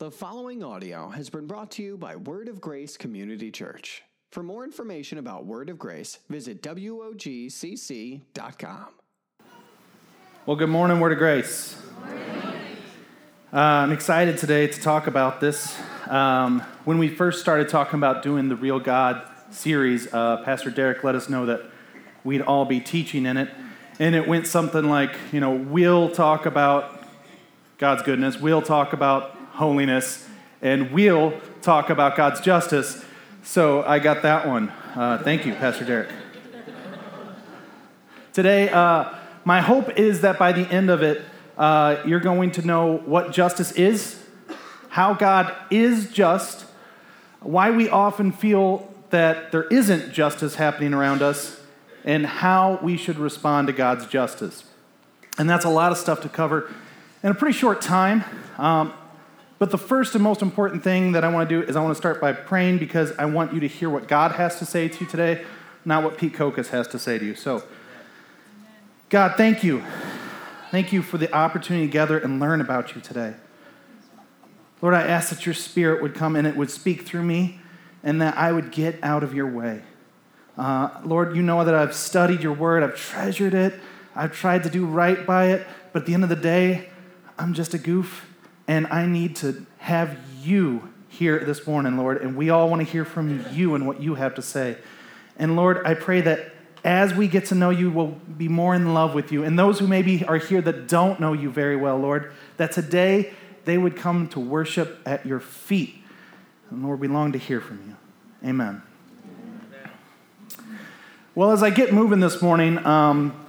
The following audio has been brought to you by Word of Grace Community Church. For more information about Word of Grace, visit WOGCC.com. Well, good morning, Word of Grace. Uh, I'm excited today to talk about this. Um, when we first started talking about doing the Real God series, uh, Pastor Derek let us know that we'd all be teaching in it. And it went something like, you know, we'll talk about God's goodness, we'll talk about holiness, and we'll talk about God's justice. So I got that one. Uh, thank you, Pastor Derek. Today, uh, my hope is that by the end of it, uh, you're going to know what justice is, how God is just, why we often feel that there isn't justice happening around us, and how we should respond to God's justice. And that's a lot of stuff to cover in a pretty short time. Um, but the first and most important thing that I want to do is I want to start by praying because I want you to hear what God has to say to you today, not what Pete Kokas has to say to you. So, God, thank you. Thank you for the opportunity to gather and learn about you today. Lord, I ask that your spirit would come and it would speak through me and that I would get out of your way. Uh, Lord, you know that I've studied your word, I've treasured it, I've tried to do right by it, but at the end of the day, I'm just a goof and I need to have you here this morning, Lord. And we all want to hear from you and what you have to say. And Lord, I pray that as we get to know you, we'll be more in love with you. And those who maybe are here that don't know you very well, Lord, that today they would come to worship at your feet. And Lord, we long to hear from you. Amen. Well, as I get moving this morning, um,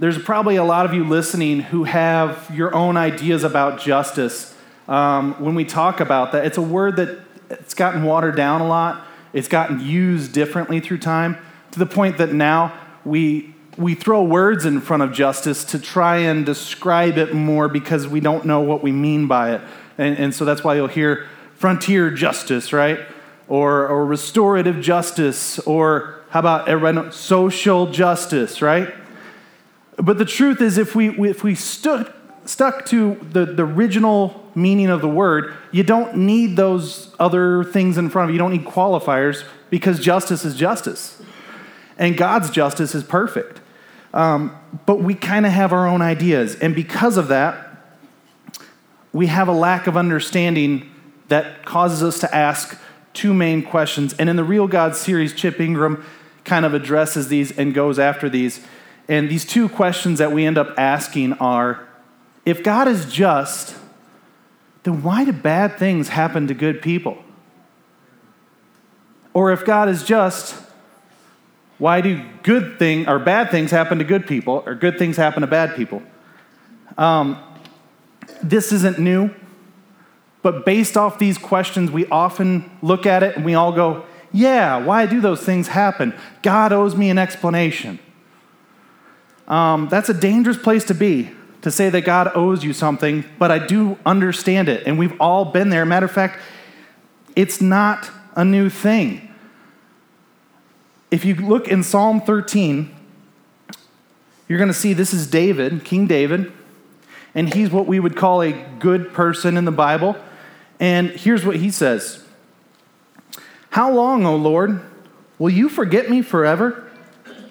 there's probably a lot of you listening who have your own ideas about justice. Um, when we talk about that, it's a word that it's gotten watered down a lot. It's gotten used differently through time to the point that now we we throw words in front of justice to try and describe it more because we don't know what we mean by it. And, and so that's why you'll hear frontier justice, right? Or, or restorative justice, or how about everybody know, social justice, right? But the truth is, if we, if we stood, stuck to the, the original meaning of the word, you don't need those other things in front of you. You don't need qualifiers because justice is justice. And God's justice is perfect. Um, but we kind of have our own ideas. And because of that, we have a lack of understanding that causes us to ask two main questions. And in the Real God series, Chip Ingram kind of addresses these and goes after these. And these two questions that we end up asking are if God is just, then why do bad things happen to good people? Or if God is just, why do good things or bad things happen to good people or good things happen to bad people? Um, this isn't new, but based off these questions, we often look at it and we all go, yeah, why do those things happen? God owes me an explanation. Um, that's a dangerous place to be, to say that God owes you something, but I do understand it, and we've all been there. Matter of fact, it's not a new thing. If you look in Psalm 13, you're going to see this is David, King David, and he's what we would call a good person in the Bible. And here's what he says How long, O Lord, will you forget me forever?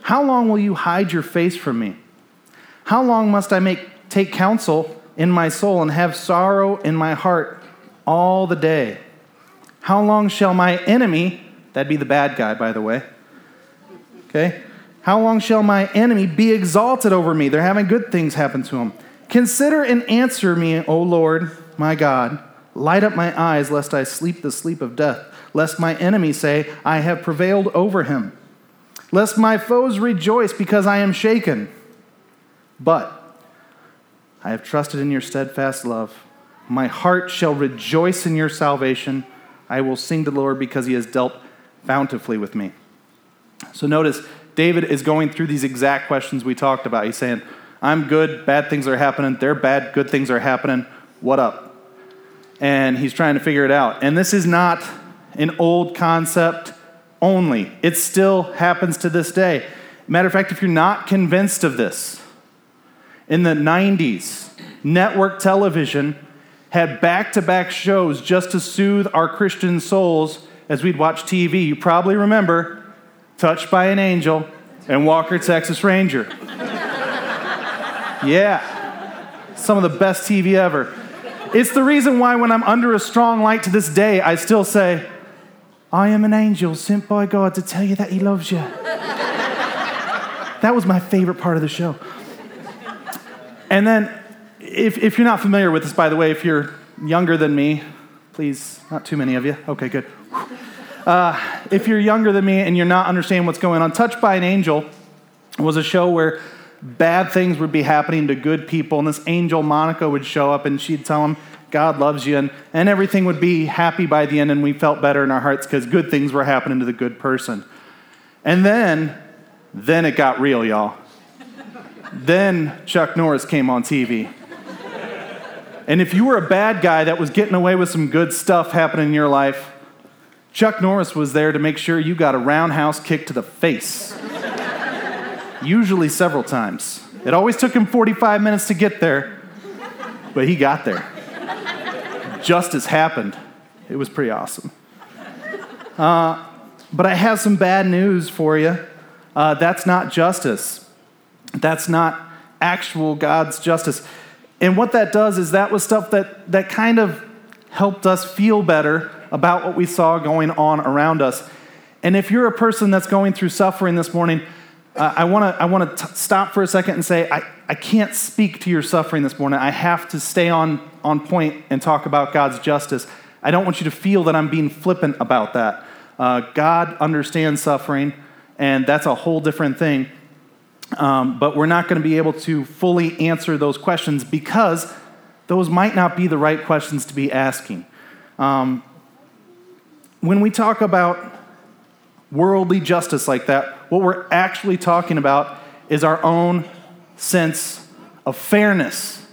How long will you hide your face from me? How long must I make, take counsel in my soul and have sorrow in my heart all the day? How long shall my enemy, that'd be the bad guy, by the way, okay? How long shall my enemy be exalted over me? They're having good things happen to him. Consider and answer me, O Lord, my God. Light up my eyes, lest I sleep the sleep of death, lest my enemy say, I have prevailed over him lest my foes rejoice because I am shaken. But I have trusted in your steadfast love. My heart shall rejoice in your salvation. I will sing to the Lord because he has dealt bountifully with me. So notice, David is going through these exact questions we talked about. He's saying, I'm good, bad things are happening. They're bad, good things are happening. What up? And he's trying to figure it out. And this is not an old concept only. It still happens to this day. Matter of fact, if you're not convinced of this, in the 90s, network television had back to back shows just to soothe our Christian souls as we'd watch TV. You probably remember Touched by an Angel and Walker, Texas Ranger. yeah, some of the best TV ever. It's the reason why, when I'm under a strong light to this day, I still say, I am an angel sent by God to tell you that He loves you. that was my favorite part of the show. And then, if, if you're not familiar with this, by the way, if you're younger than me, please, not too many of you. Okay, good. Uh, if you're younger than me and you're not understanding what's going on, Touched by an Angel was a show where bad things would be happening to good people, and this angel, Monica, would show up and she'd tell them, God loves you, and, and everything would be happy by the end, and we felt better in our hearts because good things were happening to the good person. And then, then it got real, y'all. then Chuck Norris came on TV. And if you were a bad guy that was getting away with some good stuff happening in your life, Chuck Norris was there to make sure you got a roundhouse kick to the face. Usually several times. It always took him 45 minutes to get there, but he got there. Justice happened. It was pretty awesome. Uh, but I have some bad news for you. Uh, that's not justice. That's not actual God's justice. And what that does is that was stuff that, that kind of helped us feel better about what we saw going on around us. And if you're a person that's going through suffering this morning, uh, I want to I wanna t- stop for a second and say, I, I can't speak to your suffering this morning. I have to stay on, on point and talk about God's justice. I don't want you to feel that I'm being flippant about that. Uh, God understands suffering, and that's a whole different thing. Um, but we're not going to be able to fully answer those questions because those might not be the right questions to be asking. Um, when we talk about worldly justice like that, what we're actually talking about is our own sense of fairness.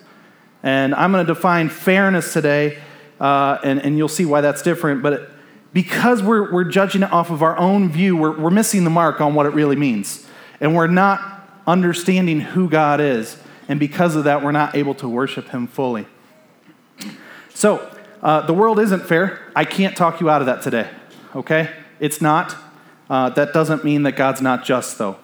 And I'm going to define fairness today, uh, and, and you'll see why that's different. But because we're, we're judging it off of our own view, we're, we're missing the mark on what it really means. And we're not understanding who God is. And because of that, we're not able to worship Him fully. So, uh, the world isn't fair. I can't talk you out of that today, okay? It's not. Uh, that doesn't mean that God's not just, though.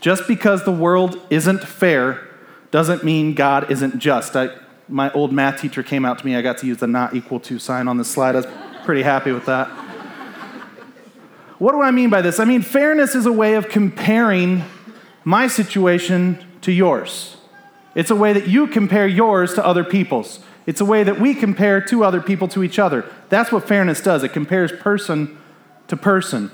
Just because the world isn't fair doesn't mean God isn't just. I, my old math teacher came out to me. I got to use the not equal to sign on the slide. I was pretty happy with that. What do I mean by this? I mean, fairness is a way of comparing my situation to yours. It's a way that you compare yours to other people's. It's a way that we compare two other people to each other. That's what fairness does. It compares person to person.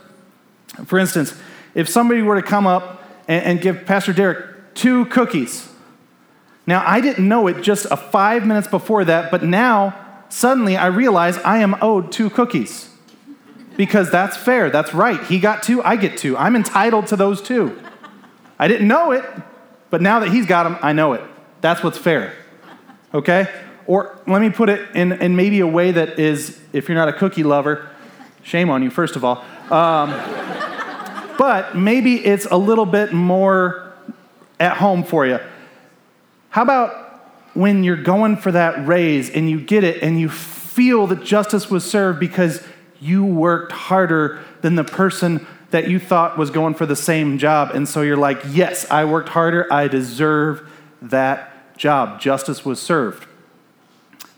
For instance, if somebody were to come up and, and give Pastor Derek two cookies, now I didn't know it just a five minutes before that, but now suddenly I realize I am owed two cookies because that's fair. That's right. He got two, I get two. I'm entitled to those two. I didn't know it, but now that he's got them, I know it. That's what's fair. Okay? Or let me put it in, in maybe a way that is, if you're not a cookie lover, shame on you, first of all. Um, but maybe it's a little bit more at home for you. How about when you're going for that raise and you get it and you feel that justice was served because you worked harder than the person that you thought was going for the same job. And so you're like, yes, I worked harder. I deserve that job. Justice was served.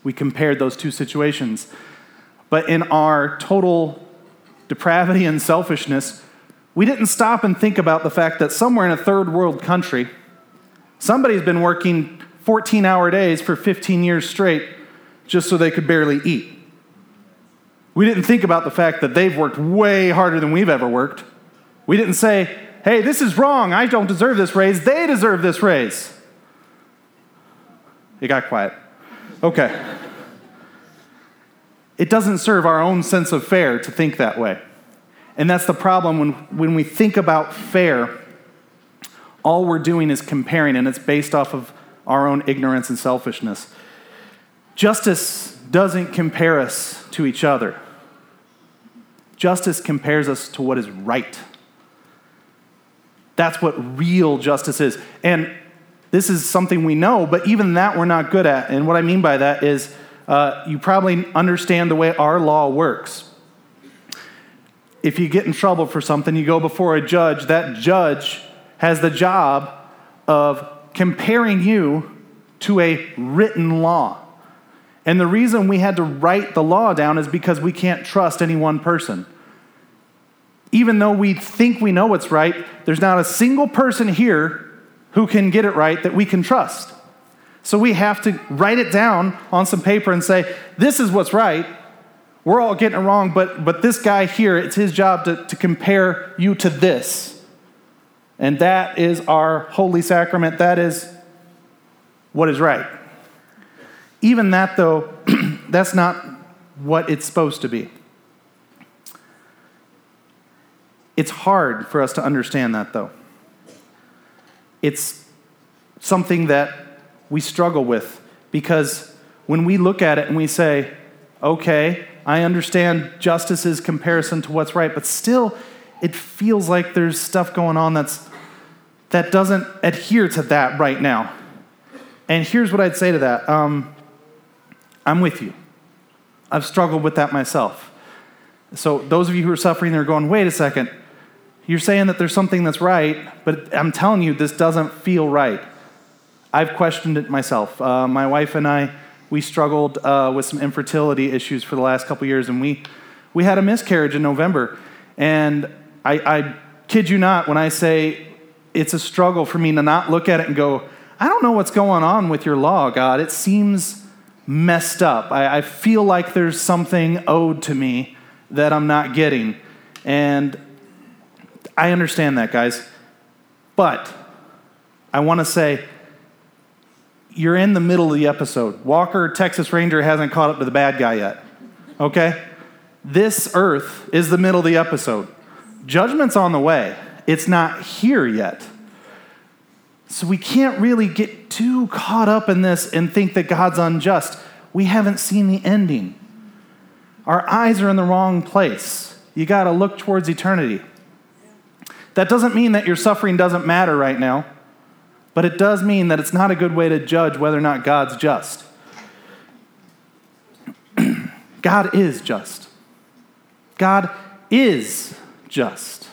We compared those two situations. But in our total depravity and selfishness, we didn't stop and think about the fact that somewhere in a third world country, somebody's been working 14 hour days for 15 years straight just so they could barely eat. We didn't think about the fact that they've worked way harder than we've ever worked. We didn't say, hey, this is wrong. I don't deserve this raise. They deserve this raise. It got quiet. Okay. It doesn't serve our own sense of fair to think that way. And that's the problem when, when we think about fair, all we're doing is comparing, and it's based off of our own ignorance and selfishness. Justice doesn't compare us to each other, justice compares us to what is right. That's what real justice is. And this is something we know, but even that we're not good at. And what I mean by that is uh, you probably understand the way our law works. If you get in trouble for something, you go before a judge. That judge has the job of comparing you to a written law. And the reason we had to write the law down is because we can't trust any one person. Even though we think we know what's right, there's not a single person here who can get it right that we can trust. So we have to write it down on some paper and say, this is what's right. We're all getting it wrong, but, but this guy here, it's his job to, to compare you to this. And that is our holy sacrament. That is what is right. Even that, though, that's not what it's supposed to be. It's hard for us to understand that, though. It's something that we struggle with because when we look at it and we say, okay, I understand justice's comparison to what's right, but still, it feels like there's stuff going on that's, that doesn't adhere to that right now. And here's what I'd say to that um, I'm with you. I've struggled with that myself. So, those of you who are suffering, they're going, wait a second. You're saying that there's something that's right, but I'm telling you, this doesn't feel right. I've questioned it myself. Uh, my wife and I, we struggled uh, with some infertility issues for the last couple years, and we, we had a miscarriage in November. And I, I kid you not when I say it's a struggle for me to not look at it and go, I don't know what's going on with your law, God. It seems messed up. I, I feel like there's something owed to me that I'm not getting. And I understand that, guys. But I want to say, you're in the middle of the episode. Walker, Texas Ranger, hasn't caught up to the bad guy yet. Okay? This earth is the middle of the episode. Judgment's on the way, it's not here yet. So we can't really get too caught up in this and think that God's unjust. We haven't seen the ending. Our eyes are in the wrong place. You got to look towards eternity. That doesn't mean that your suffering doesn't matter right now, but it does mean that it's not a good way to judge whether or not God's just. God is just. God is just.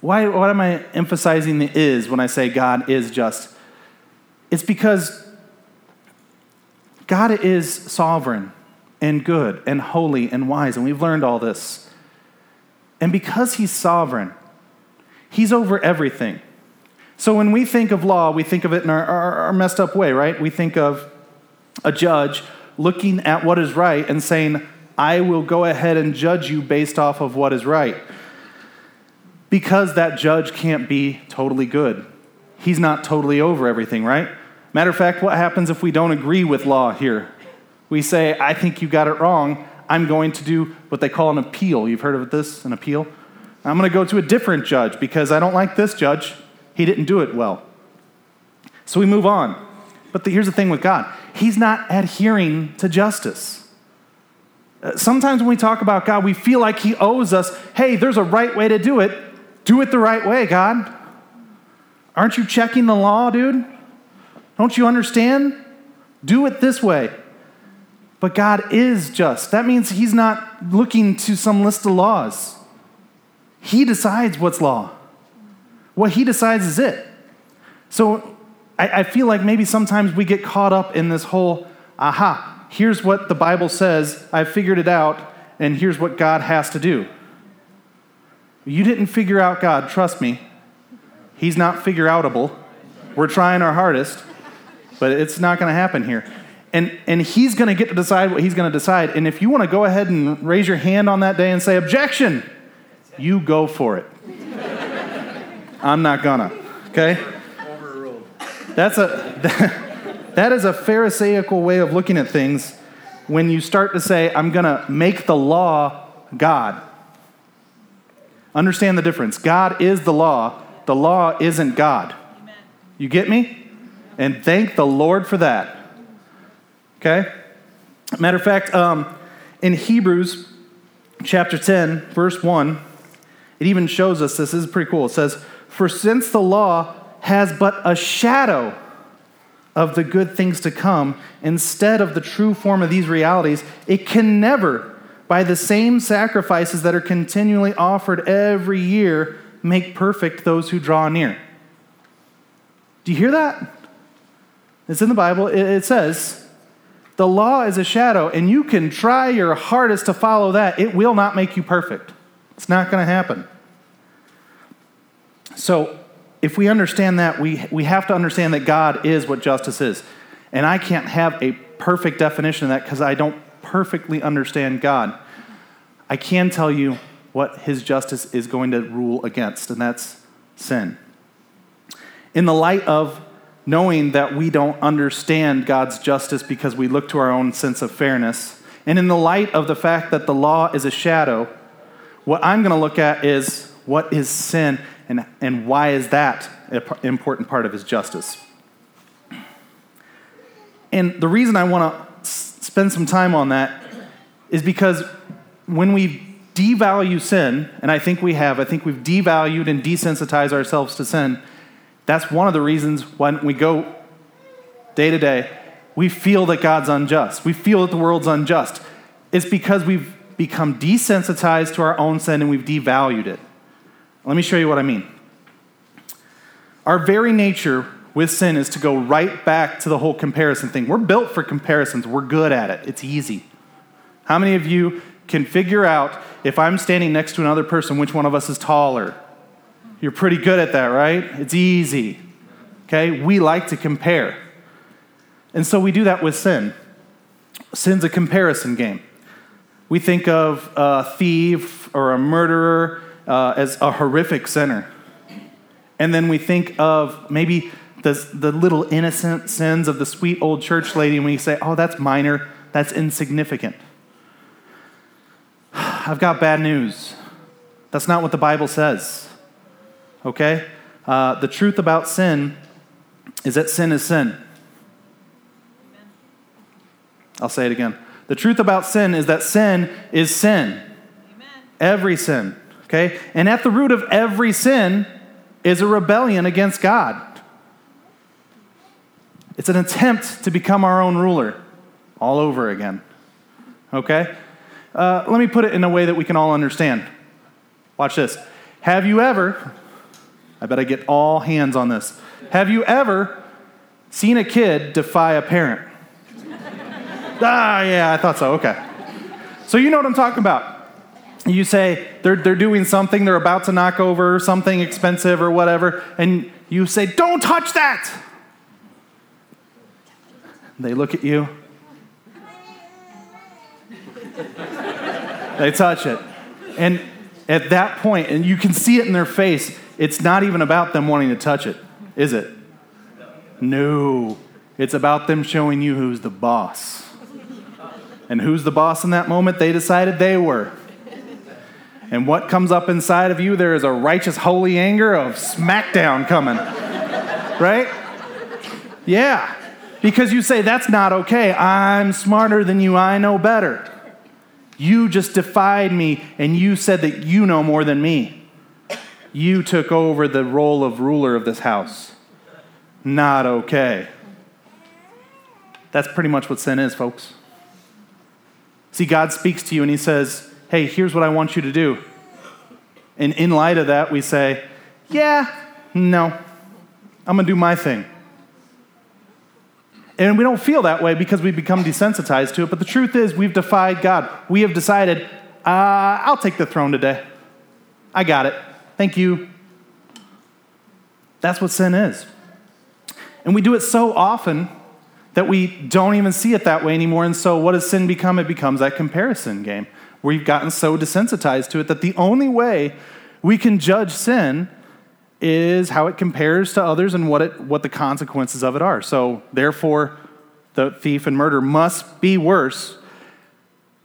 Why, why am I emphasizing the is when I say God is just? It's because God is sovereign and good and holy and wise, and we've learned all this. And because He's sovereign, He's over everything. So when we think of law, we think of it in our, our, our, messed up way, right? We think of a judge looking at what is right and saying, I will go ahead and judge you based off of what is right because that judge can't be totally good. He's not totally over everything, right? Matter of fact, what happens if we don't agree with law here? We say, I think you got it wrong. I'm going to do what they call an appeal. You've heard of this, an appeal? I'm going to go to a different judge because I don't like this judge. He didn't do it well. So we move on. But the, here's the thing with God He's not adhering to justice. Uh, sometimes when we talk about God, we feel like He owes us, hey, there's a right way to do it. Do it the right way, God. Aren't you checking the law, dude? Don't you understand? Do it this way. But God is just. That means He's not looking to some list of laws. He decides what's law. What He decides is it. So I, I feel like maybe sometimes we get caught up in this whole aha, here's what the Bible says, I've figured it out, and here's what God has to do. You didn't figure out God, trust me. He's not figure outable. We're trying our hardest, but it's not going to happen here. And, and he's going to get to decide what he's going to decide. And if you want to go ahead and raise your hand on that day and say, objection, you go for it. I'm not gonna, okay? Overruled. That's a, that, that is a Pharisaical way of looking at things when you start to say, I'm gonna make the law God. Understand the difference. God is the law, the law isn't God. Amen. You get me? And thank the Lord for that. Okay? Matter of fact, um, in Hebrews chapter 10, verse 1, it even shows us this. This is pretty cool. It says, For since the law has but a shadow of the good things to come instead of the true form of these realities, it can never, by the same sacrifices that are continually offered every year, make perfect those who draw near. Do you hear that? It's in the Bible. It says, the law is a shadow, and you can try your hardest to follow that. It will not make you perfect. It's not going to happen. So, if we understand that, we, we have to understand that God is what justice is. And I can't have a perfect definition of that because I don't perfectly understand God. I can tell you what his justice is going to rule against, and that's sin. In the light of knowing that we don't understand God's justice because we look to our own sense of fairness, and in the light of the fact that the law is a shadow, what I'm going to look at is what is sin and, and why is that an important part of his justice? And the reason I want to spend some time on that is because when we devalue sin, and I think we have, I think we've devalued and desensitized ourselves to sin, that's one of the reasons when we go day to day, we feel that God's unjust. We feel that the world's unjust. It's because we've become desensitized to our own sin and we've devalued it. Let me show you what I mean. Our very nature with sin is to go right back to the whole comparison thing. We're built for comparisons, we're good at it, it's easy. How many of you can figure out if I'm standing next to another person, which one of us is taller? You're pretty good at that, right? It's easy. Okay? We like to compare. And so we do that with sin. Sin's a comparison game. We think of a thief or a murderer uh, as a horrific sinner. And then we think of maybe the, the little innocent sins of the sweet old church lady, and we say, oh, that's minor, that's insignificant. I've got bad news. That's not what the Bible says. Okay? Uh, the truth about sin is that sin is sin. I'll say it again. The truth about sin is that sin is sin. Amen. Every sin. Okay? And at the root of every sin is a rebellion against God. It's an attempt to become our own ruler all over again. Okay? Uh, let me put it in a way that we can all understand. Watch this. Have you ever, I bet I get all hands on this, have you ever seen a kid defy a parent? ah, yeah, I thought so. Okay. So you know what I'm talking about you say they're, they're doing something, they're about to knock over something expensive or whatever, and you say, Don't touch that! They look at you, they touch it. And at that point, and you can see it in their face, it's not even about them wanting to touch it, is it? No. It's about them showing you who's the boss. And who's the boss in that moment? They decided they were. And what comes up inside of you, there is a righteous, holy anger of smackdown coming. right? Yeah. Because you say, that's not okay. I'm smarter than you. I know better. You just defied me and you said that you know more than me. You took over the role of ruler of this house. Not okay. That's pretty much what sin is, folks. See, God speaks to you and He says, hey, here's what I want you to do. And in light of that, we say, yeah, no, I'm going to do my thing. And we don't feel that way because we become desensitized to it. But the truth is, we've defied God. We have decided, uh, I'll take the throne today. I got it. Thank you. That's what sin is. And we do it so often that we don't even see it that way anymore. And so, what does sin become? It becomes that comparison game. We've gotten so desensitized to it that the only way we can judge sin is how it compares to others and what, it, what the consequences of it are. So, therefore, the thief and murder must be worse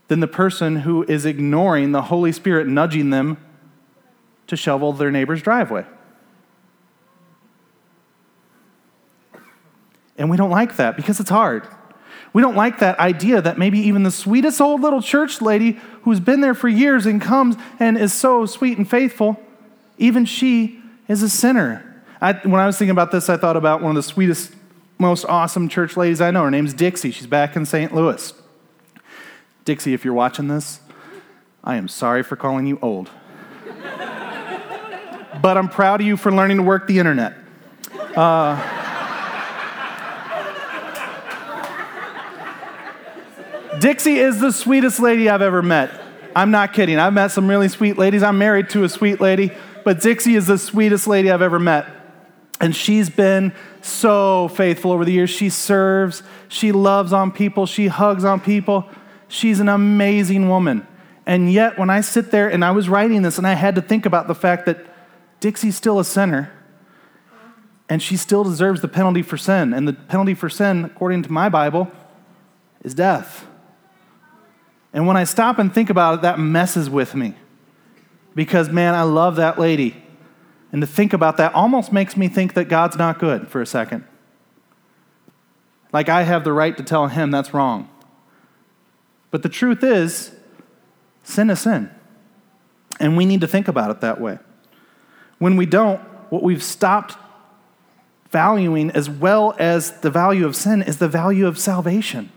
than the person who is ignoring the Holy Spirit nudging them to shovel their neighbor's driveway. And we don't like that because it's hard. We don't like that idea that maybe even the sweetest old little church lady who's been there for years and comes and is so sweet and faithful, even she is a sinner. I, when I was thinking about this, I thought about one of the sweetest most awesome church ladies I know. Her name's Dixie. She's back in St. Louis. Dixie, if you're watching this, I am sorry for calling you old. but I'm proud of you for learning to work the internet. Uh, Dixie is the sweetest lady I've ever met. I'm not kidding. I've met some really sweet ladies. I'm married to a sweet lady, but Dixie is the sweetest lady I've ever met. And she's been so faithful over the years. She serves, she loves on people, she hugs on people. She's an amazing woman. And yet, when I sit there and I was writing this and I had to think about the fact that Dixie's still a sinner and she still deserves the penalty for sin. And the penalty for sin, according to my Bible, is death. And when I stop and think about it, that messes with me. Because, man, I love that lady. And to think about that almost makes me think that God's not good for a second. Like I have the right to tell him that's wrong. But the truth is, sin is sin. And we need to think about it that way. When we don't, what we've stopped valuing as well as the value of sin is the value of salvation.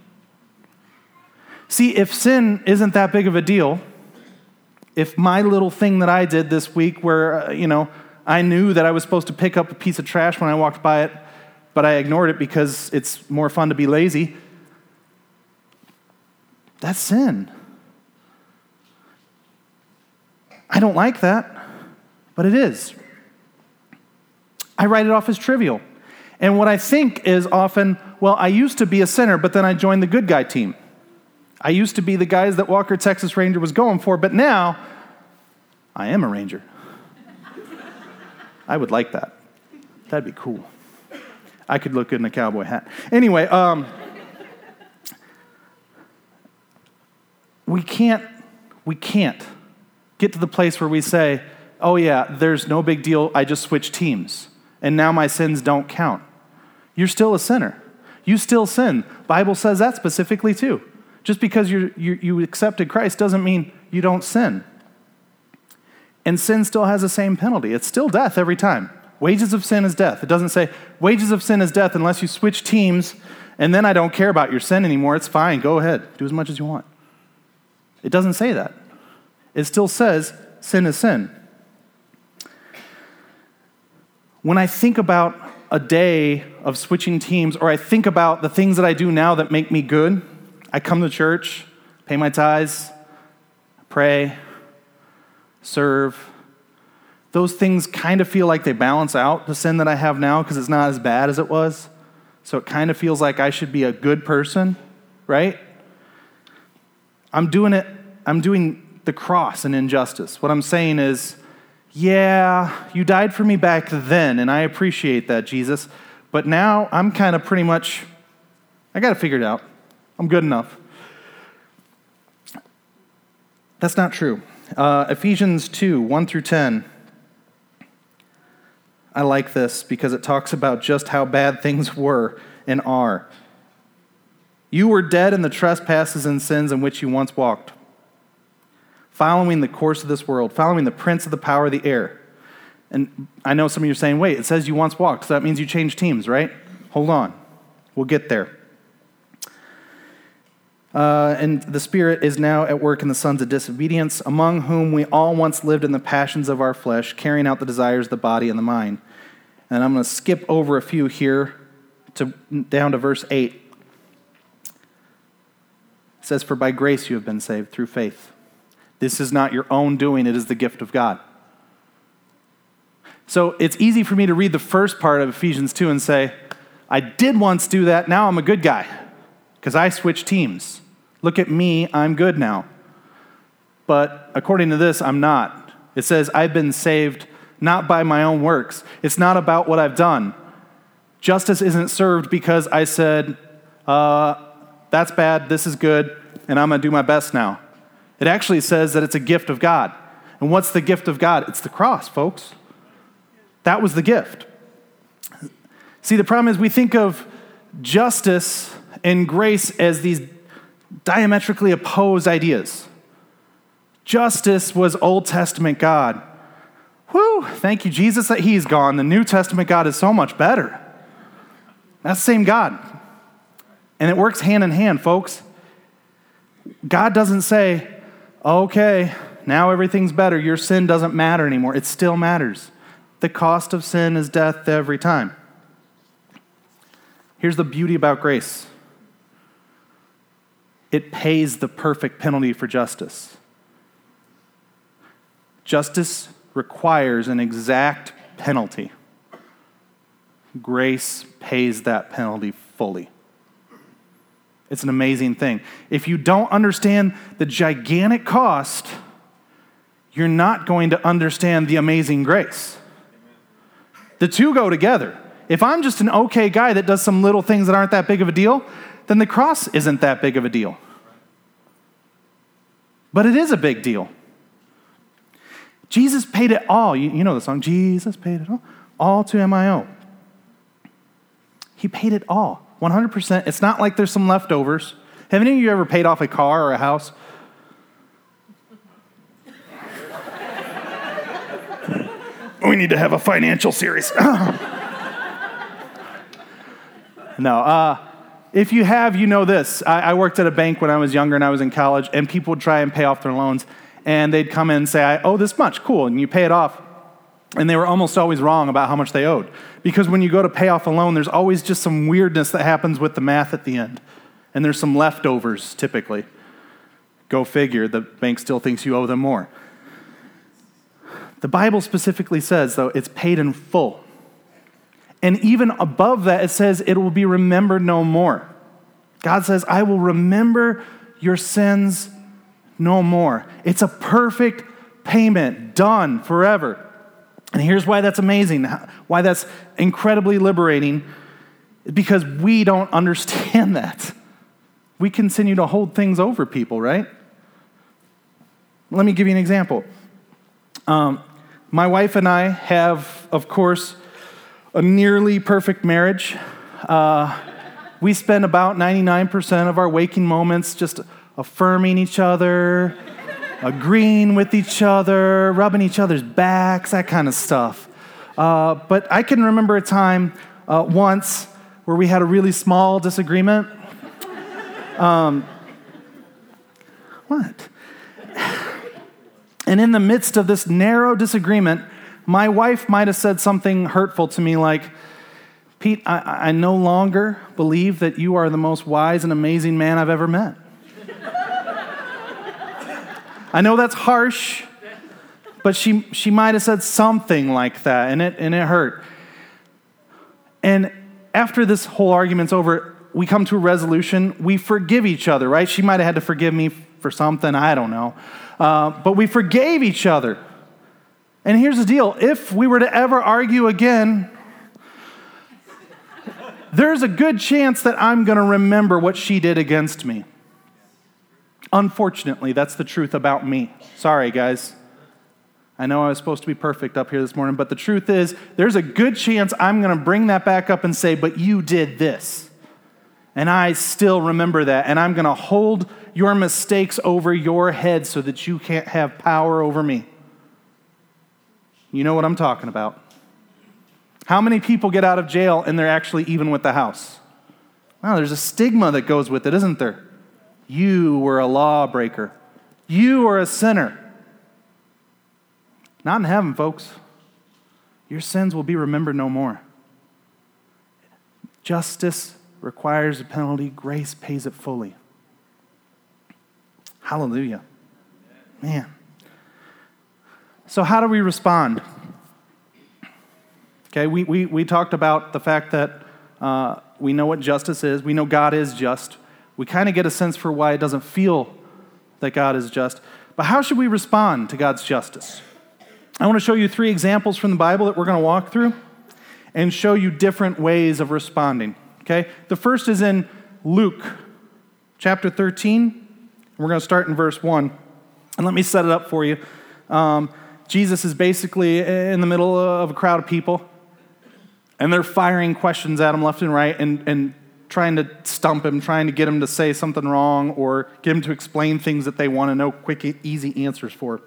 See, if sin isn't that big of a deal, if my little thing that I did this week where, uh, you know, I knew that I was supposed to pick up a piece of trash when I walked by it, but I ignored it because it's more fun to be lazy. That's sin. I don't like that, but it is. I write it off as trivial. And what I think is often, well, I used to be a sinner, but then I joined the good guy team. I used to be the guys that Walker Texas Ranger was going for, but now I am a Ranger. I would like that. That'd be cool. I could look good in a cowboy hat. Anyway, um, we can't we can't get to the place where we say, "Oh yeah, there's no big deal. I just switched teams, and now my sins don't count." You're still a sinner. You still sin. Bible says that specifically too. Just because you you accepted Christ doesn't mean you don't sin. And sin still has the same penalty. It's still death every time. Wages of sin is death. It doesn't say wages of sin is death unless you switch teams and then I don't care about your sin anymore. It's fine. Go ahead. Do as much as you want. It doesn't say that. It still says sin is sin. When I think about a day of switching teams, or I think about the things that I do now that make me good, I come to church, pay my tithes, pray, serve. Those things kind of feel like they balance out the sin that I have now because it's not as bad as it was. So it kind of feels like I should be a good person, right? I'm doing it, I'm doing the cross and injustice. What I'm saying is, yeah, you died for me back then, and I appreciate that, Jesus. But now I'm kind of pretty much, I got to figure it out. I'm good enough. That's not true. Uh, Ephesians 2 1 through 10. I like this because it talks about just how bad things were and are. You were dead in the trespasses and sins in which you once walked, following the course of this world, following the prince of the power of the air. And I know some of you are saying, wait, it says you once walked, so that means you changed teams, right? Hold on. We'll get there. Uh, and the Spirit is now at work in the sons of disobedience, among whom we all once lived in the passions of our flesh, carrying out the desires of the body and the mind. And I'm going to skip over a few here to, down to verse 8. It says, For by grace you have been saved through faith. This is not your own doing, it is the gift of God. So it's easy for me to read the first part of Ephesians 2 and say, I did once do that, now I'm a good guy, because I switched teams. Look at me, I'm good now. But according to this, I'm not. It says, I've been saved not by my own works. It's not about what I've done. Justice isn't served because I said, uh, that's bad, this is good, and I'm going to do my best now. It actually says that it's a gift of God. And what's the gift of God? It's the cross, folks. That was the gift. See, the problem is we think of justice and grace as these diametrically opposed ideas. Justice was Old Testament God. Whew, thank you, Jesus, that He's gone. The New Testament God is so much better. That's the same God. And it works hand in hand, folks. God doesn't say, okay, now everything's better. Your sin doesn't matter anymore. It still matters. The cost of sin is death every time. Here's the beauty about grace it pays the perfect penalty for justice. Justice requires an exact penalty. Grace pays that penalty fully. It's an amazing thing. If you don't understand the gigantic cost, you're not going to understand the amazing grace. The two go together. If I'm just an okay guy that does some little things that aren't that big of a deal, then the cross isn't that big of a deal. But it is a big deal. Jesus paid it all. You, you know the song, Jesus paid it all. All to MIO. He paid it all, 100%. It's not like there's some leftovers. Have any of you ever paid off a car or a house? we need to have a financial series. no, uh, if you have, you know this. I, I, worked at a bank when I was younger and I was in college, and people would try and pay off their loans, and they'd come in and say, I owe this much, cool, and you pay it off. And they were almost always wrong about how much they owed. Because when you go to pay off a loan, there's always just some weirdness that happens with the math at the end. And there's some leftovers typically. Go figure, the bank still thinks you owe them more. The Bible specifically says, though, it's paid in full. And even above that, it says it will be remembered no more. God says, I will remember your sins no more. It's a perfect payment, done forever. And here's why that's amazing, why that's incredibly liberating, because we don't understand that. We continue to hold things over people, right? Let me give you an example. Um, my wife and I have, of course, a nearly perfect marriage. Uh, we spend about 99% of our waking moments just affirming each other, agreeing with each other, rubbing each other's backs, that kind of stuff. Uh, but I can remember a time uh, once where we had a really small disagreement. Um, what? And in the midst of this narrow disagreement, my wife might have said something hurtful to me like, Pete, I, I, no longer believe that you are the most wise and amazing man I've ever met. I know that's harsh, but she, she might have said something like that, and it, and it hurt. And after this whole argument's over, we come to a resolution. We forgive each other, right? She might have had to forgive me for something, I don't know. Uh, but we forgave each other. And here's the deal if we were to ever argue again, there's a good chance that I'm going to remember what she did against me. Unfortunately, that's the truth about me. Sorry, guys. I know I was supposed to be perfect up here this morning, but the truth is, there's a good chance I'm going to bring that back up and say, But you did this. And I still remember that. And I'm going to hold your mistakes over your head so that you can't have power over me. You know what I'm talking about. How many people get out of jail and they're actually even with the house? Wow, there's a stigma that goes with it, isn't there? You were a lawbreaker. You were a sinner. Not in heaven, folks. Your sins will be remembered no more. Justice requires a penalty, grace pays it fully. Hallelujah. Man. So, how do we respond? Okay, we, we, we talked about the fact that uh, we know what justice is, we know God is just. We kind of get a sense for why it doesn't feel that God is just. But how should we respond to God's justice? I want to show you three examples from the Bible that we're going to walk through and show you different ways of responding. Okay? The first is in Luke chapter 13. We're going to start in verse 1. And let me set it up for you. Um, Jesus is basically in the middle of a crowd of people, and they're firing questions at him left and right and, and trying to stump him, trying to get him to say something wrong or get him to explain things that they want to know quick, easy answers for.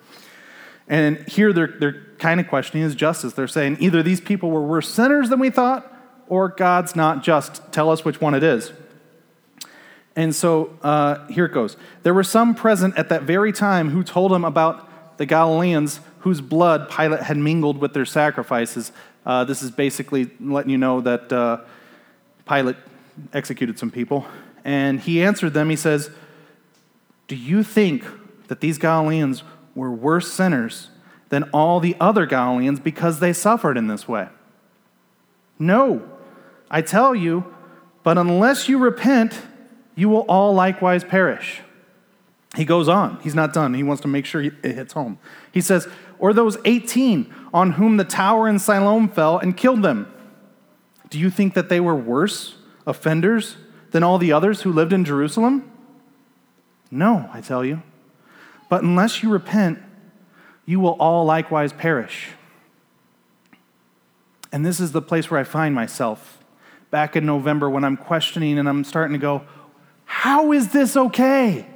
And here they're, they're kind of questioning his justice. They're saying either these people were worse sinners than we thought, or God's not just. Tell us which one it is. And so uh, here it goes. There were some present at that very time who told him about the Galileans whose blood Pilate had mingled with their sacrifices. Uh, this is basically letting you know that uh, Pilate executed some people. And he answered them, he says, Do you think that these Galileans were worse sinners than all the other Galileans because they suffered in this way? No, I tell you, but unless you repent, you will all likewise perish. He goes on. He's not done. He wants to make sure it hits home. He says, Or those 18 on whom the tower in Siloam fell and killed them. Do you think that they were worse offenders than all the others who lived in Jerusalem? No, I tell you. But unless you repent, you will all likewise perish. And this is the place where I find myself back in November when I'm questioning and I'm starting to go, How is this okay?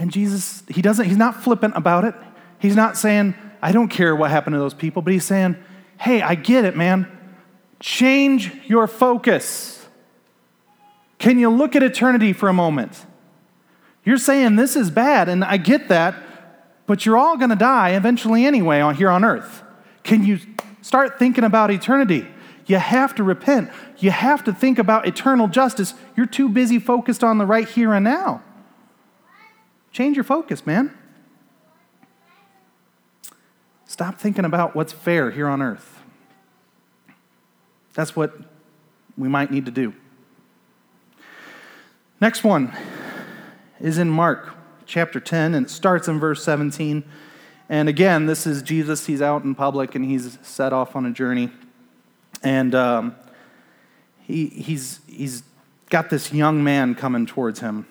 And Jesus, he doesn't, he's not flippant about it. He's not saying, I don't care what happened to those people, but he's saying, Hey, I get it, man. Change your focus. Can you look at eternity for a moment? You're saying this is bad, and I get that, but you're all going to die eventually anyway here on earth. Can you start thinking about eternity? You have to repent. You have to think about eternal justice. You're too busy focused on the right here and now. Change your focus, man. Stop thinking about what's fair here on earth. That's what we might need to do. Next one is in Mark chapter 10, and it starts in verse 17. And again, this is Jesus. He's out in public and he's set off on a journey. And um, he, he's, he's got this young man coming towards him.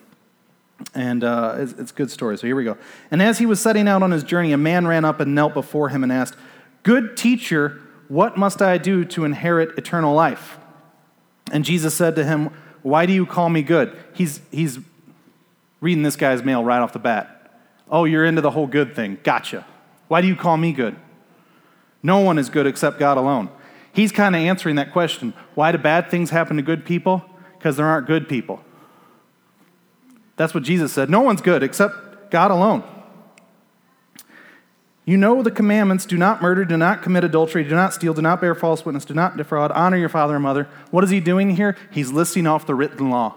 And uh, it's, it's a good story. So here we go. And as he was setting out on his journey, a man ran up and knelt before him and asked, Good teacher, what must I do to inherit eternal life? And Jesus said to him, Why do you call me good? He's, he's reading this guy's mail right off the bat. Oh, you're into the whole good thing. Gotcha. Why do you call me good? No one is good except God alone. He's kind of answering that question. Why do bad things happen to good people? Because there aren't good people. That's what Jesus said. No one's good except God alone. You know the commandments do not murder, do not commit adultery, do not steal, do not bear false witness, do not defraud, honor your father and mother. What is he doing here? He's listing off the written law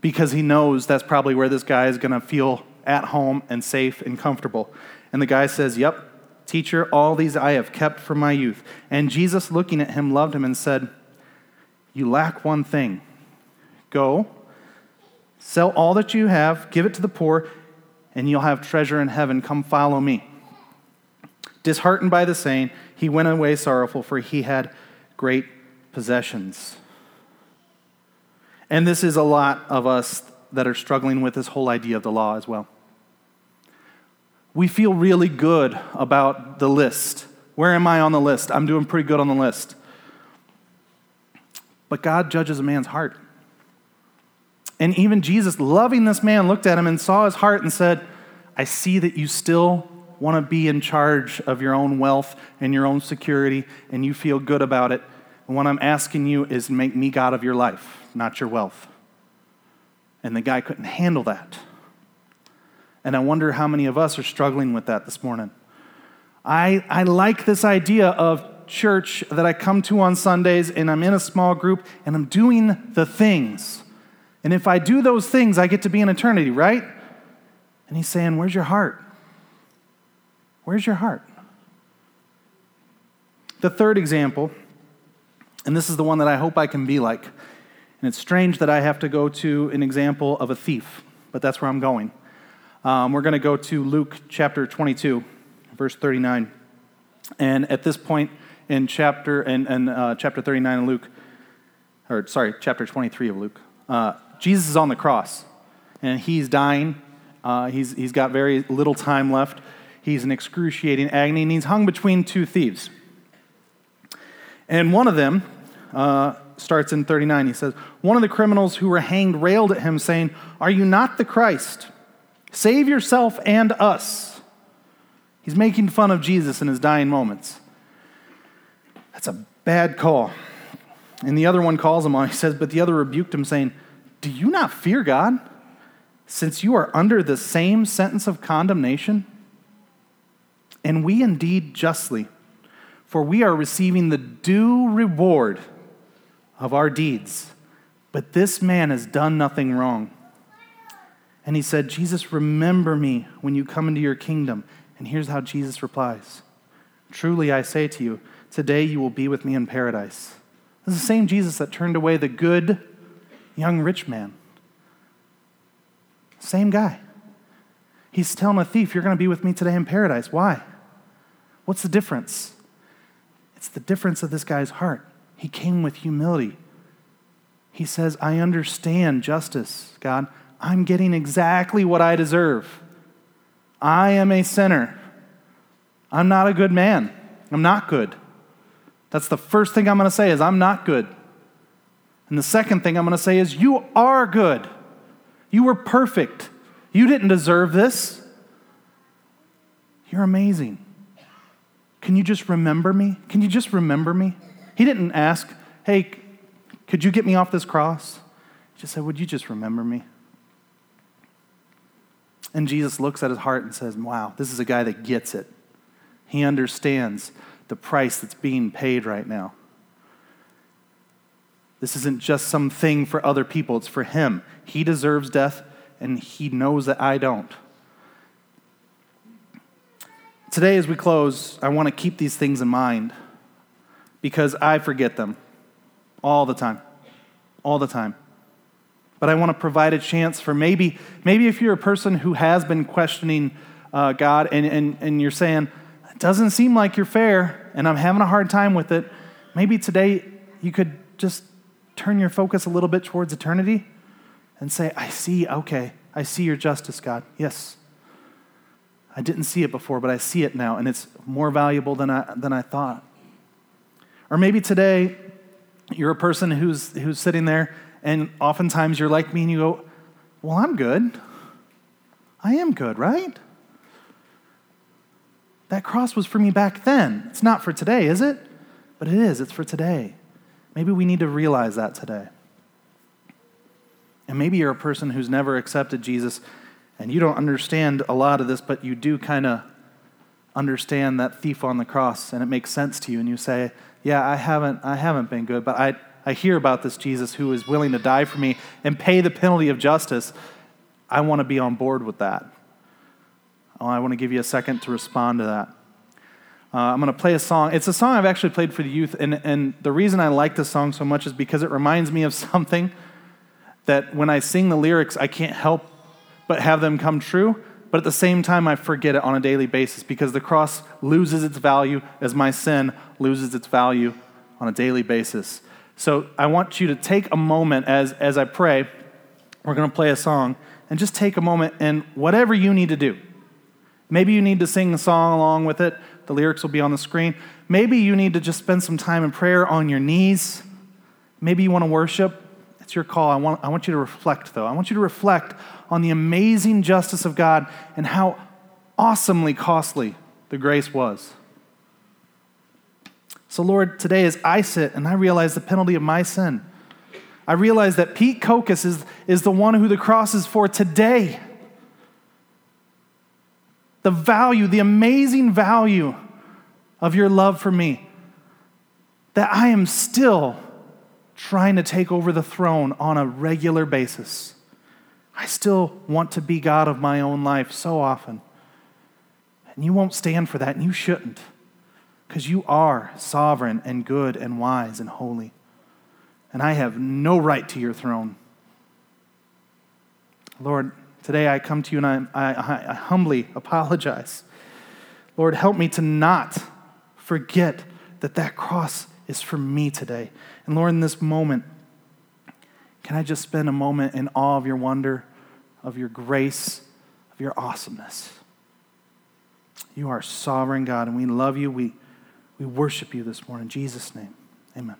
because he knows that's probably where this guy is going to feel at home and safe and comfortable. And the guy says, Yep, teacher, all these I have kept from my youth. And Jesus, looking at him, loved him and said, You lack one thing. Go, sell all that you have, give it to the poor and you'll have treasure in heaven. Come follow me. Disheartened by the saying, he went away sorrowful, for he had great possessions. And this is a lot of us that are struggling with this whole idea of the law as well. We feel really good about the list. Where am I on the list? I'm doing pretty good on the list. But God judges a man's heart. And even Jesus, loving this man, looked at him and saw his heart and said, I see that you still want to be in charge of your own wealth and your own security, and you feel good about it. And what I'm asking you is make me God of your life, not your wealth. And the guy couldn't handle that. And I wonder how many of us are struggling with that this morning. I, I like this idea of church that I come to on Sundays and I'm in a small group and I'm doing the things. And if I do those things, I get to be in eternity, right? And he's saying, Where's your heart? Where's your heart? The third example, and this is the one that I hope I can be like. And it's strange that I have to go to an example of a thief, but that's where I'm going. Um, we're going to go to Luke chapter 22, verse 39. And at this point in chapter, in, in uh, chapter 39 of Luke, or sorry, chapter 23 of Luke, uh, Jesus is on the cross and he's dying. Uh, he's, he's got very little time left. He's in excruciating agony and he's hung between two thieves. And one of them uh, starts in 39. He says, One of the criminals who were hanged railed at him, saying, Are you not the Christ? Save yourself and us. He's making fun of Jesus in his dying moments. That's a bad call. And the other one calls him on. He says, But the other rebuked him, saying, Do you not fear God, since you are under the same sentence of condemnation? And we indeed justly, for we are receiving the due reward of our deeds. But this man has done nothing wrong. And he said, Jesus, remember me when you come into your kingdom. And here's how Jesus replies Truly I say to you, today you will be with me in paradise. This is the same Jesus that turned away the good young rich man. Same guy. He's telling a thief, You're going to be with me today in paradise. Why? What's the difference? It's the difference of this guy's heart. He came with humility. He says, I understand justice, God. I'm getting exactly what I deserve. I am a sinner. I'm not a good man. I'm not good. That's the first thing I'm going to say is I'm not good. And the second thing I'm going to say is you are good. You were perfect. You didn't deserve this. You're amazing. Can you just remember me? Can you just remember me? He didn't ask, "Hey, could you get me off this cross?" He just said, "Would you just remember me?" And Jesus looks at his heart and says, Wow, this is a guy that gets it. He understands the price that's being paid right now. This isn't just something for other people, it's for him. He deserves death, and he knows that I don't. Today, as we close, I want to keep these things in mind because I forget them all the time. All the time. But I want to provide a chance for maybe, maybe if you're a person who has been questioning uh, God and, and, and you're saying, it doesn't seem like you're fair and I'm having a hard time with it, maybe today you could just turn your focus a little bit towards eternity and say, I see, okay, I see your justice, God. Yes. I didn't see it before, but I see it now, and it's more valuable than I, than I thought. Or maybe today you're a person who's, who's sitting there and oftentimes you're like me and you go, Well, I'm good. I am good, right? That cross was for me back then. It's not for today, is it? But it is, it's for today. Maybe we need to realize that today. And maybe you're a person who's never accepted Jesus and you don't understand a lot of this, but you do kind of understand that thief on the cross and it makes sense to you and you say, "Yeah, I haven't I haven't been good, but I I hear about this Jesus who is willing to die for me and pay the penalty of justice. I want to be on board with that. Oh, I want to give you a second to respond to that. Uh, I'm going to play a song. It's a song I've actually played for the youth, and, and the reason I like this song so much is because it reminds me of something that when I sing the lyrics, I can't help but have them come true. But at the same time, I forget it on a daily basis because the cross loses its value as my sin loses its value on a daily basis. So I want you to take a moment as, as I pray. We're going to play a song and just take a moment and whatever you need to do. Maybe you need to sing the song along with it. The lyrics will be on the screen. Maybe you need to just spend some time in prayer on your knees. Maybe you want to worship. It's your call. I want, I want you to reflect, though. I want you to reflect on the amazing justice of God and how awesomely costly the grace was. So, Lord, today as I sit and I realize the penalty of my sin, I realize that Pete Kokas is, is the one who the cross is for today. The value, the amazing value of your love for me, that I am still trying to take over the throne on a regular basis. I still want to be God of my own life so often. And you won't stand for that, and you shouldn't because you are sovereign and good and wise and holy. And I have no right to your throne. Lord, today I come to you and I, I, I humbly apologize. Lord, help me to not forget that that cross is for me today. And Lord, in this moment, can I just spend a moment in awe of your wonder, of your grace, of your awesomeness? You are sovereign God, and we love you. We we worship you this morning. In Jesus' name, amen.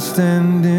standing.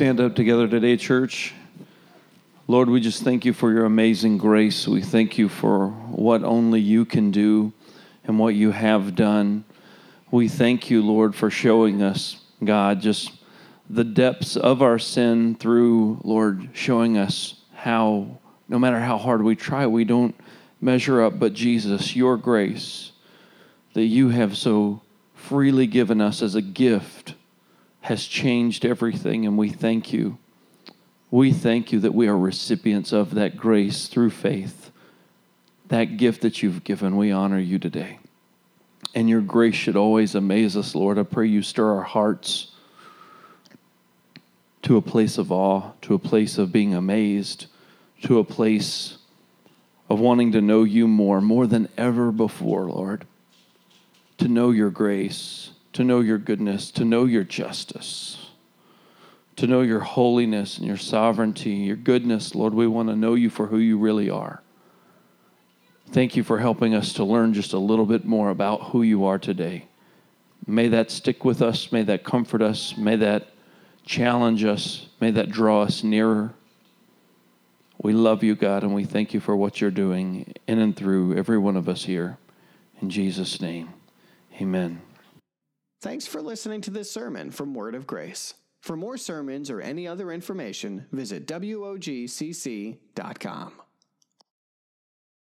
stand up together today, church. Lord, we just thank you for your amazing grace. We thank you for what only you can do and what you have done. We thank you, Lord, for showing us, God, just the depths of our sin through, Lord, showing us how, no matter how hard we try, we don't measure up. But Jesus, your grace that you have so freely given us as a gift has changed everything, and we thank you. We thank you that we are recipients of that grace through faith. That gift that you've given, we honor you today. And your grace should always amaze us, Lord. I pray you stir our hearts to a place of awe, to a place of being amazed, to a place of wanting to know you more, more than ever before, Lord. To know your grace, to know your goodness, to know your justice, to know your holiness and your sovereignty, your goodness, Lord. We want to know you for who you really are. Thank you for helping us to learn just a little bit more about who you are today. May that stick with us. May that comfort us. May that challenge us. May that draw us nearer. We love you, God, and we thank you for what you're doing in and through every one of us here. In Jesus' name, amen. Thanks for listening to this sermon from Word of Grace. For more sermons or any other information, visit WOGCC.com.